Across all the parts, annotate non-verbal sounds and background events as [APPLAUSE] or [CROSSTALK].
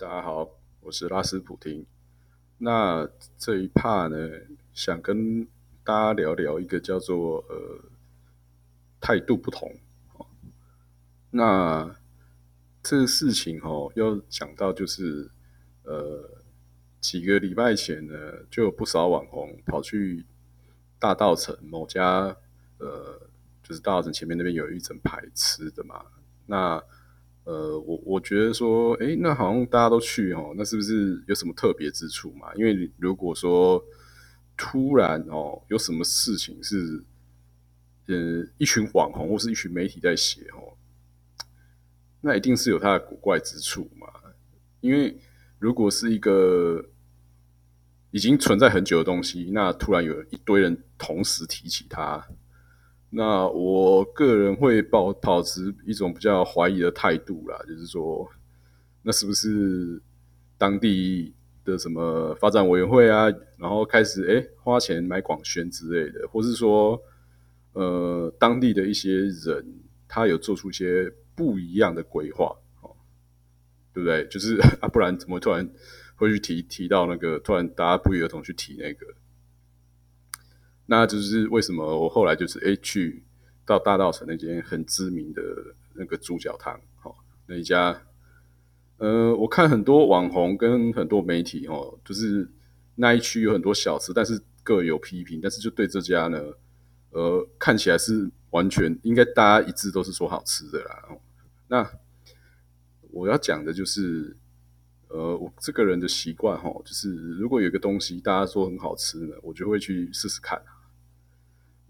大家好，我是拉斯普廷。那这一趴呢，想跟大家聊聊一个叫做呃态度不同。那这个事情哦，要讲到就是呃几个礼拜前呢，就有不少网红跑去大道城某家呃，就是大道城前面那边有一整排吃的嘛。那呃，我我觉得说，哎，那好像大家都去哦，那是不是有什么特别之处嘛？因为如果说突然哦，有什么事情是，呃，一群网红或是一群媒体在写哦，那一定是有它的古怪之处嘛。因为如果是一个已经存在很久的东西，那突然有一堆人同时提起它。那我个人会保保持一种比较怀疑的态度啦，就是说，那是不是当地的什么发展委员会啊，然后开始哎花钱买广宣之类的，或是说，呃，当地的一些人他有做出一些不一样的规划，哦，对不对？就是 [LAUGHS] 啊，不然怎么突然会去提提到那个，突然大家不约而同去提那个？那就是为什么我后来就是哎去到大道城那间很知名的那个猪脚汤，哦，那一家，呃，我看很多网红跟很多媒体哦，就是那一区有很多小吃，但是各有批评，但是就对这家呢，呃，看起来是完全应该大家一致都是说好吃的啦。那我要讲的就是，呃，我这个人的习惯哈，就是如果有一个东西大家说很好吃呢，我就会去试试看。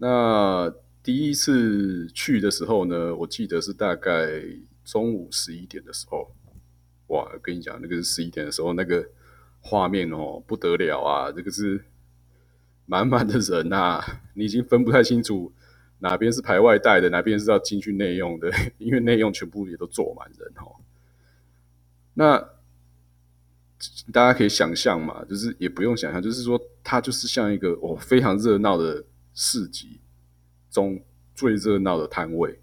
那第一次去的时候呢，我记得是大概中午十一点的时候，哇！跟你讲，那个是十一点的时候，那个画面哦不得了啊！这个是满满的人呐，你已经分不太清楚哪边是排外带的，哪边是要进去内用的，[LAUGHS] 因为内用全部也都坐满人哦。那大家可以想象嘛，就是也不用想象，就是说它就是像一个哦非常热闹的。市集中最热闹的摊位，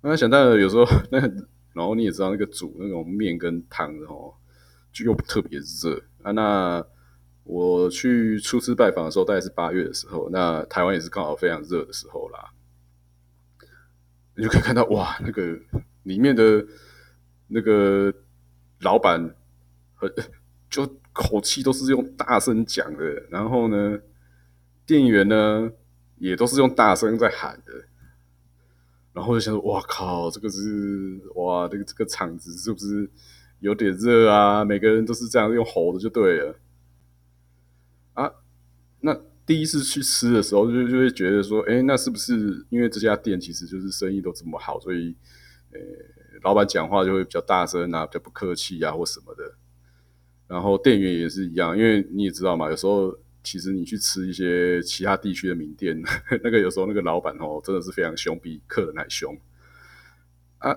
那想到有时候那，然后你也知道那个煮那种面跟汤哦，就又特别热啊。那我去初次拜访的时候，大概是八月的时候，那台湾也是刚好非常热的时候啦。你就可以看到哇，那个里面的那个老板和就口气都是用大声讲的，然后呢。店员呢，也都是用大声在喊的，然后就想说：“哇靠，这个是哇，这个这个场子是不是有点热啊？”每个人都是这样用吼的，就对了。啊，那第一次去吃的时候，就就会觉得说：“哎，那是不是因为这家店其实就是生意都这么好，所以呃，老板讲话就会比较大声啊，比较不客气啊，或什么的？”然后店员也是一样，因为你也知道嘛，有时候。其实你去吃一些其他地区的名店，[LAUGHS] 那个有时候那个老板哦，真的是非常凶，比客人还凶啊！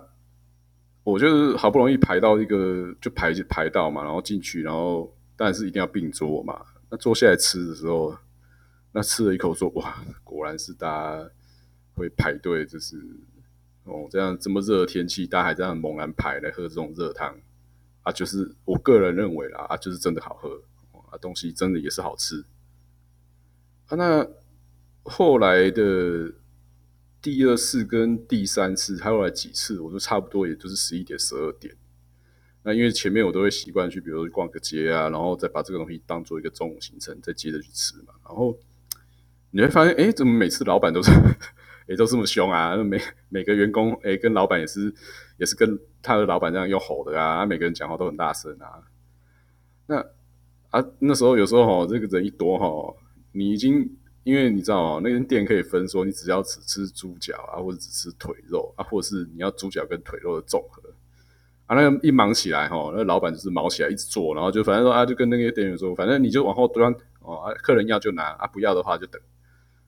我就是好不容易排到一个，就排排到嘛，然后进去，然后当然是一定要并桌嘛。那坐下来吃的时候，那吃了一口说：“哇，果然是大家会排队，就是哦，这样这么热的天气，大家还这样猛然排来喝这种热汤啊！就是我个人认为啦，啊，就是真的好喝啊，东西真的也是好吃。”啊，那后来的第二次跟第三次，还有来几次，我都差不多，也就是十一点、十二点。那因为前面我都会习惯去，比如说逛个街啊，然后再把这个东西当做一个中午行程，再接着去吃嘛。然后你会发现，哎，怎么每次老板都是，哎，都这么凶啊？每每个员工，哎，跟老板也是，也是跟他的老板这样用吼的啊。每个人讲话都很大声啊。那啊，那时候有时候哈，这个人一多哈。你已经，因为你知道哦，那间店可以分说，你只要只吃猪脚啊，或者只吃腿肉啊，或者是你要猪脚跟腿肉的综合啊。那个一忙起来哈，那老板就是忙起来一直做，然后就反正说啊，就跟那个店员说，反正你就往后端哦，客人要就拿啊，不要的话就等。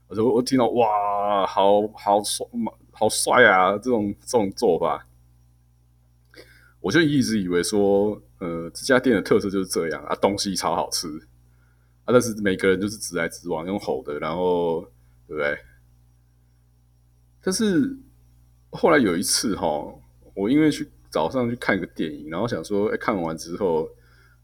我说我听到哇，好好帅，好帅啊！这种这种做法，我就一直以为说，呃，这家店的特色就是这样啊，东西超好吃。但是每个人就是直来直往，用吼的，然后对不对？但是后来有一次哈，我因为去早上去看个电影，然后想说，哎，看完之后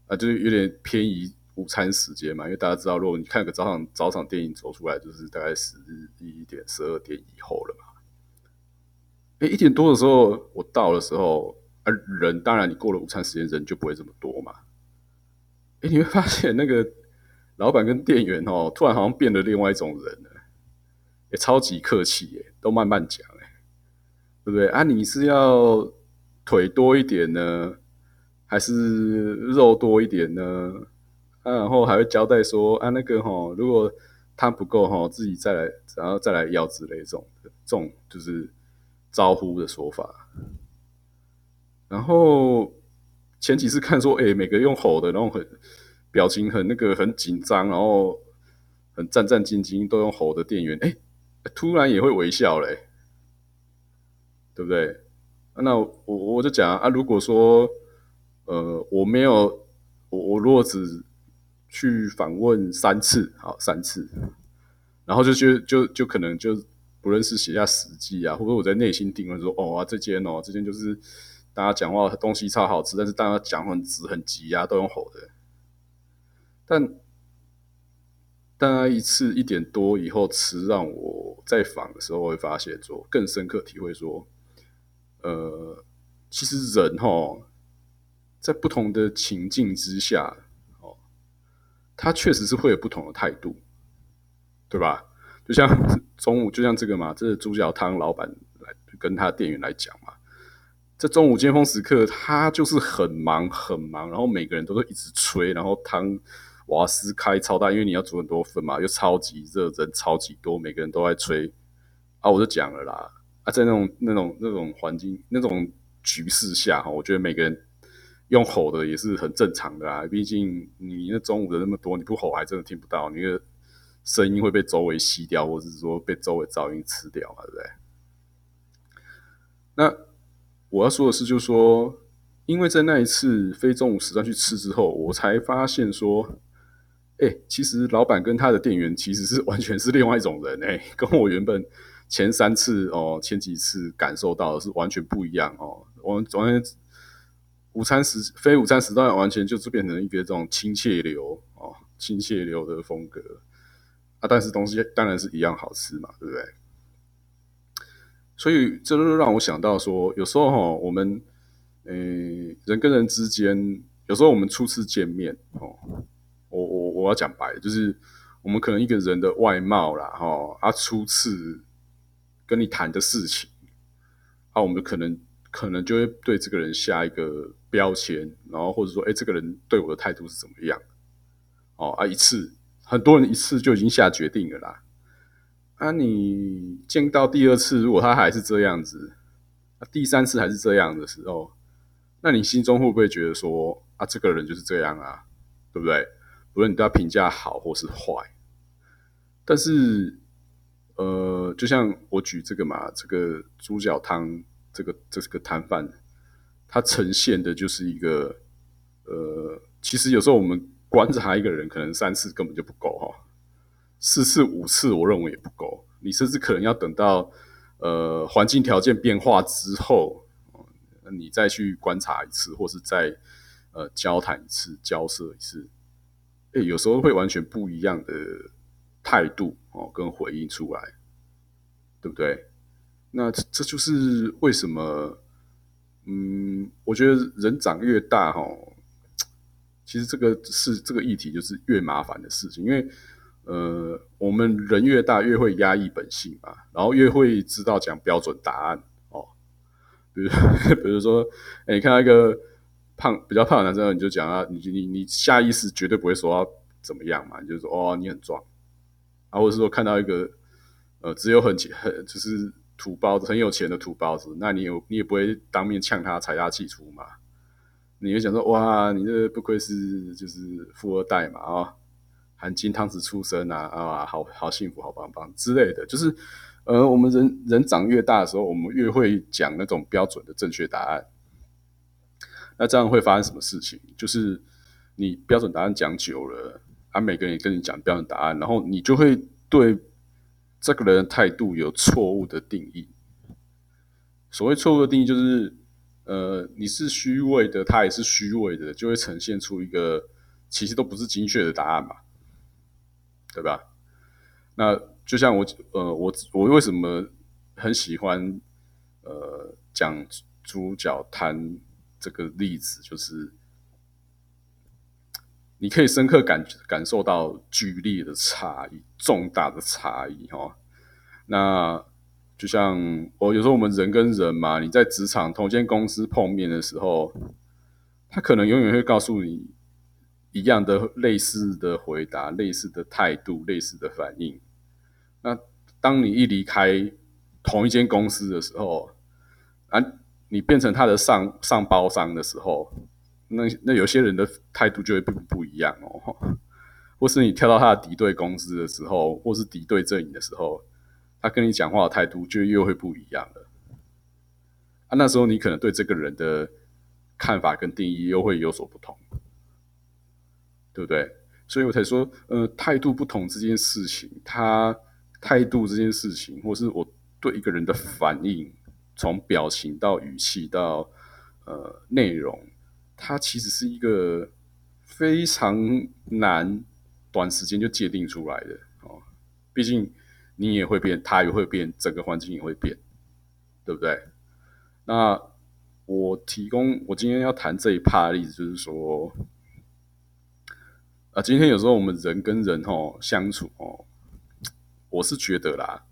啊，就是有点偏移午餐时间嘛，因为大家知道，如果你看个早场早场电影走出来，就是大概十一点、十二点以后了嘛。哎，一点多的时候我到的时候，啊，人当然你过了午餐时间，人就不会这么多嘛。哎，你会发现那个老板跟店员哦，突然好像变了另外一种人了，也超级客气耶，都慢慢讲哎，对不对啊？你是要腿多一点呢，还是肉多一点呢？啊，然后还会交代说啊，那个哈，如果汤不够哈，自己再来，然后再来要之类这种，这种就是招呼的说法。然后。前几次看说，哎，每个用吼的，然后很表情很那个很紧张，然后很战战兢兢，都用吼的店员，哎，突然也会微笑嘞，对不对？那我我就讲啊，如果说呃我没有我我如果只去访问三次，好三次，然后就就就就可能就不认识写下实际啊，或者我在内心定论说，哦啊这间哦这间就是。大家讲话东西超好吃，但是大家讲话很直很急啊，都用吼的。但大家一次一点多以后吃，让我在访的时候会发现，说更深刻体会说，呃，其实人哈，在不同的情境之下，哦，他确实是会有不同的态度，对吧？就像 [LAUGHS] 中午，就像这个嘛，这是猪脚汤老板来跟他店员来讲嘛。在中午尖峰时刻，他就是很忙很忙，然后每个人都是一直催，然后汤瓦斯开超大，因为你要煮很多份嘛，又超级热，人超级多，每个人都在吹啊！我就讲了啦，啊，在那种那种那种环境、那种局势下哈，我觉得每个人用吼的也是很正常的啊，毕竟你那中午的那么多，你不吼还真的听不到，你的声音会被周围吸掉，或者是说被周围噪音吃掉嘛，对不对？那。我要说的是，就是说，因为在那一次非中午时段去吃之后，我才发现说，哎，其实老板跟他的店员其实是 [LAUGHS] 完全是另外一种人，哎，跟我原本前三次哦，前几次感受到的是完全不一样哦。我们昨天午餐时非午餐时段完全就是变成一个这种亲切流哦，亲切流的风格啊，但是东西当然是一样好吃嘛，对不对？所以这就让我想到说，有时候哈，我们，呃，人跟人之间，有时候我们初次见面哦，我要讲白，就是我们可能一个人的外貌啦，哈，啊，初次跟你谈的事情，啊，我们可能可能就会对这个人下一个标签，然后或者说，哎，这个人对我的态度是怎么样？哦，啊，一次很多人一次就已经下决定了啦。啊，你见到第二次，如果他还是这样子，啊，第三次还是这样的时候，那你心中会不会觉得说，啊，这个人就是这样啊，对不对？无论你对他评价好或是坏，但是，呃，就像我举这个嘛，这个猪脚汤，这个这是个摊贩，他呈现的就是一个，呃，其实有时候我们观察一个人，可能三次根本就不够哈。四次五次，我认为也不够。你甚至可能要等到呃环境条件变化之后，你再去观察一次，或是再呃交谈一次、交涉一次。诶，有时候会完全不一样的态度哦，跟回应出来，对不对？那这就是为什么，嗯，我觉得人长越大哈，其实这个是这个议题就是越麻烦的事情，因为。呃，我们人越大越会压抑本性嘛，然后越会知道讲标准答案哦。比如，[LAUGHS] 比如说，哎，你看到一个胖比较胖的男生，你就讲啊，你你你下意识绝对不会说怎么样嘛，你就说哦，你很壮啊，或者是说看到一个呃只有很很就是土包子很有钱的土包子，那你有你也不会当面呛他财大气粗嘛，你会想说哇，你这不愧是就是富二代嘛啊。含金汤匙出生啊啊，好好幸福，好棒棒之类的，就是呃，我们人人长越大的时候，我们越会讲那种标准的正确答案。那这样会发生什么事情？就是你标准答案讲久了，啊，每个人也跟你讲标准答案，然后你就会对这个人的态度有错误的定义。所谓错误的定义，就是呃，你是虚伪的，他也是虚伪的，就会呈现出一个其实都不是精确的答案嘛，对吧？那就像我呃，我我为什么很喜欢呃讲猪脚摊这个例子，就是你可以深刻感感受到剧烈的差异，重大的差异哈。那就像我有时候我们人跟人嘛，你在职场同间公司碰面的时候，他可能永远会告诉你一样的类似的回答、类似的态度、类似的反应。那当你一离开同一间公司的时候，啊，你变成他的上上包商的时候，那那有些人的态度就会不不一样哦。[LAUGHS] 或是你跳到他的敌对公司的时候，或是敌对阵营的时候。他跟你讲话的态度就又会不一样了，啊，那时候你可能对这个人的看法跟定义又会有所不同，对不对？所以我才说，呃，态度不同这件事情，他态度这件事情，或是我对一个人的反应，从表情到语气到呃内容，它其实是一个非常难短时间就界定出来的哦，毕竟。你也会变，他也会变，整个环境也会变，对不对？那我提供我今天要谈这一趴的例子，就是说，啊，今天有时候我们人跟人哦相处哦，我是觉得啦，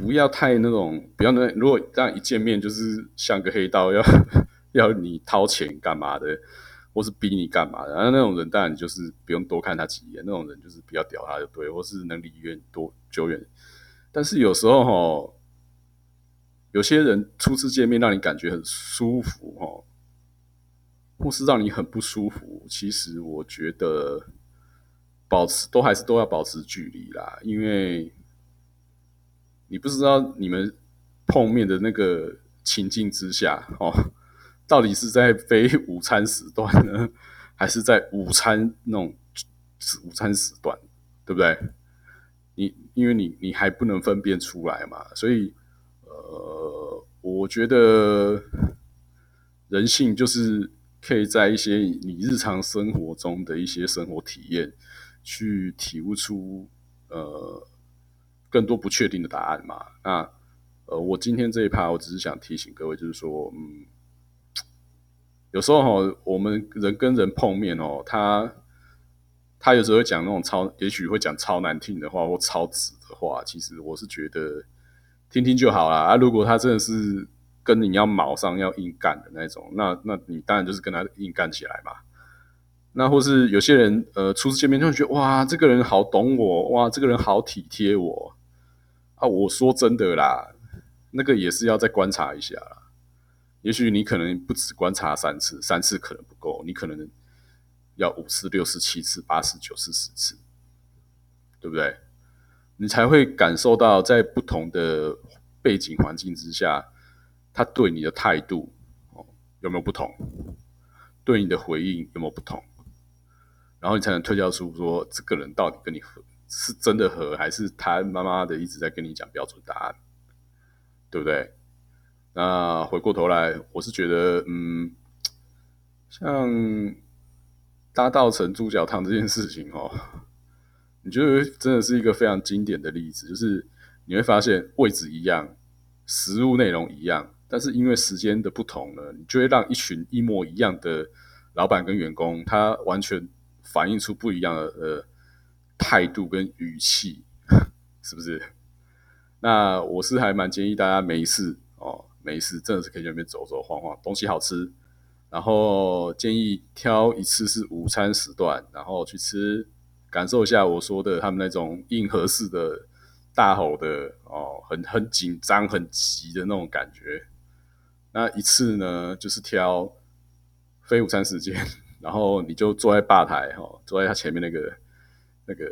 不要太那种，不要那如果这样一见面就是像个黑道，要 [LAUGHS] 要你掏钱干嘛的？或是逼你干嘛的？然后那种人当然就是不用多看他几眼，那种人就是比较屌他就对，或是能离远多久远。但是有时候哈，有些人初次见面让你感觉很舒服哈，或是让你很不舒服。其实我觉得保持都还是都要保持距离啦，因为你不知道你们碰面的那个情境之下哦。到底是在非午餐时段呢，还是在午餐那种午餐时段，对不对？你因为你你还不能分辨出来嘛，所以呃，我觉得人性就是可以在一些你日常生活中的一些生活体验，去体悟出呃更多不确定的答案嘛。那呃，我今天这一趴，我只是想提醒各位，就是说，嗯。有时候哈，我们人跟人碰面哦，他他有时候会讲那种超，也许会讲超难听的话或超直的话。其实我是觉得听听就好啦。啊。如果他真的是跟你要卯上要硬干的那种，那那你当然就是跟他硬干起来嘛。那或是有些人呃初次见面就会觉得哇，这个人好懂我，哇，这个人好体贴我啊。我说真的啦，那个也是要再观察一下。也许你可能不止观察三次，三次可能不够，你可能要五次、六次、七次、八次、九次、十次，对不对？你才会感受到在不同的背景环境之下，他对你的态度哦有没有不同，对你的回应有没有不同，然后你才能推敲出说这个人到底跟你合是真的合，还是他妈妈的一直在跟你讲标准答案，对不对？那回过头来，我是觉得，嗯，像搭稻城猪脚汤这件事情哦，[LAUGHS] 你觉得真的是一个非常经典的例子，就是你会发现位置一样，食物内容一样，但是因为时间的不同呢，你就会让一群一模一样的老板跟员工，他完全反映出不一样的呃态度跟语气，[LAUGHS] 是不是？那我是还蛮建议大家没事哦。没事，真的是可以去那边走走晃晃，东西好吃。然后建议挑一次是午餐时段，然后去吃，感受一下我说的他们那种硬核式的大吼的哦，很很紧张、很急的那种感觉。那一次呢，就是挑非午餐时间，[LAUGHS] 然后你就坐在吧台哈，坐在他前面那个那个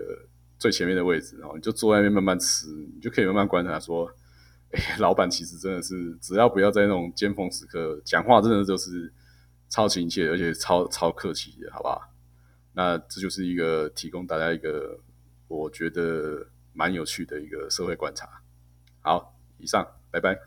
最前面的位置，然后你就坐在那边慢慢吃，你就可以慢慢观察说。哎，老板其实真的是，只要不要在那种尖峰时刻讲话，真的就是超亲切，而且超超客气的，好不好？那这就是一个提供大家一个我觉得蛮有趣的一个社会观察。好，以上，拜拜。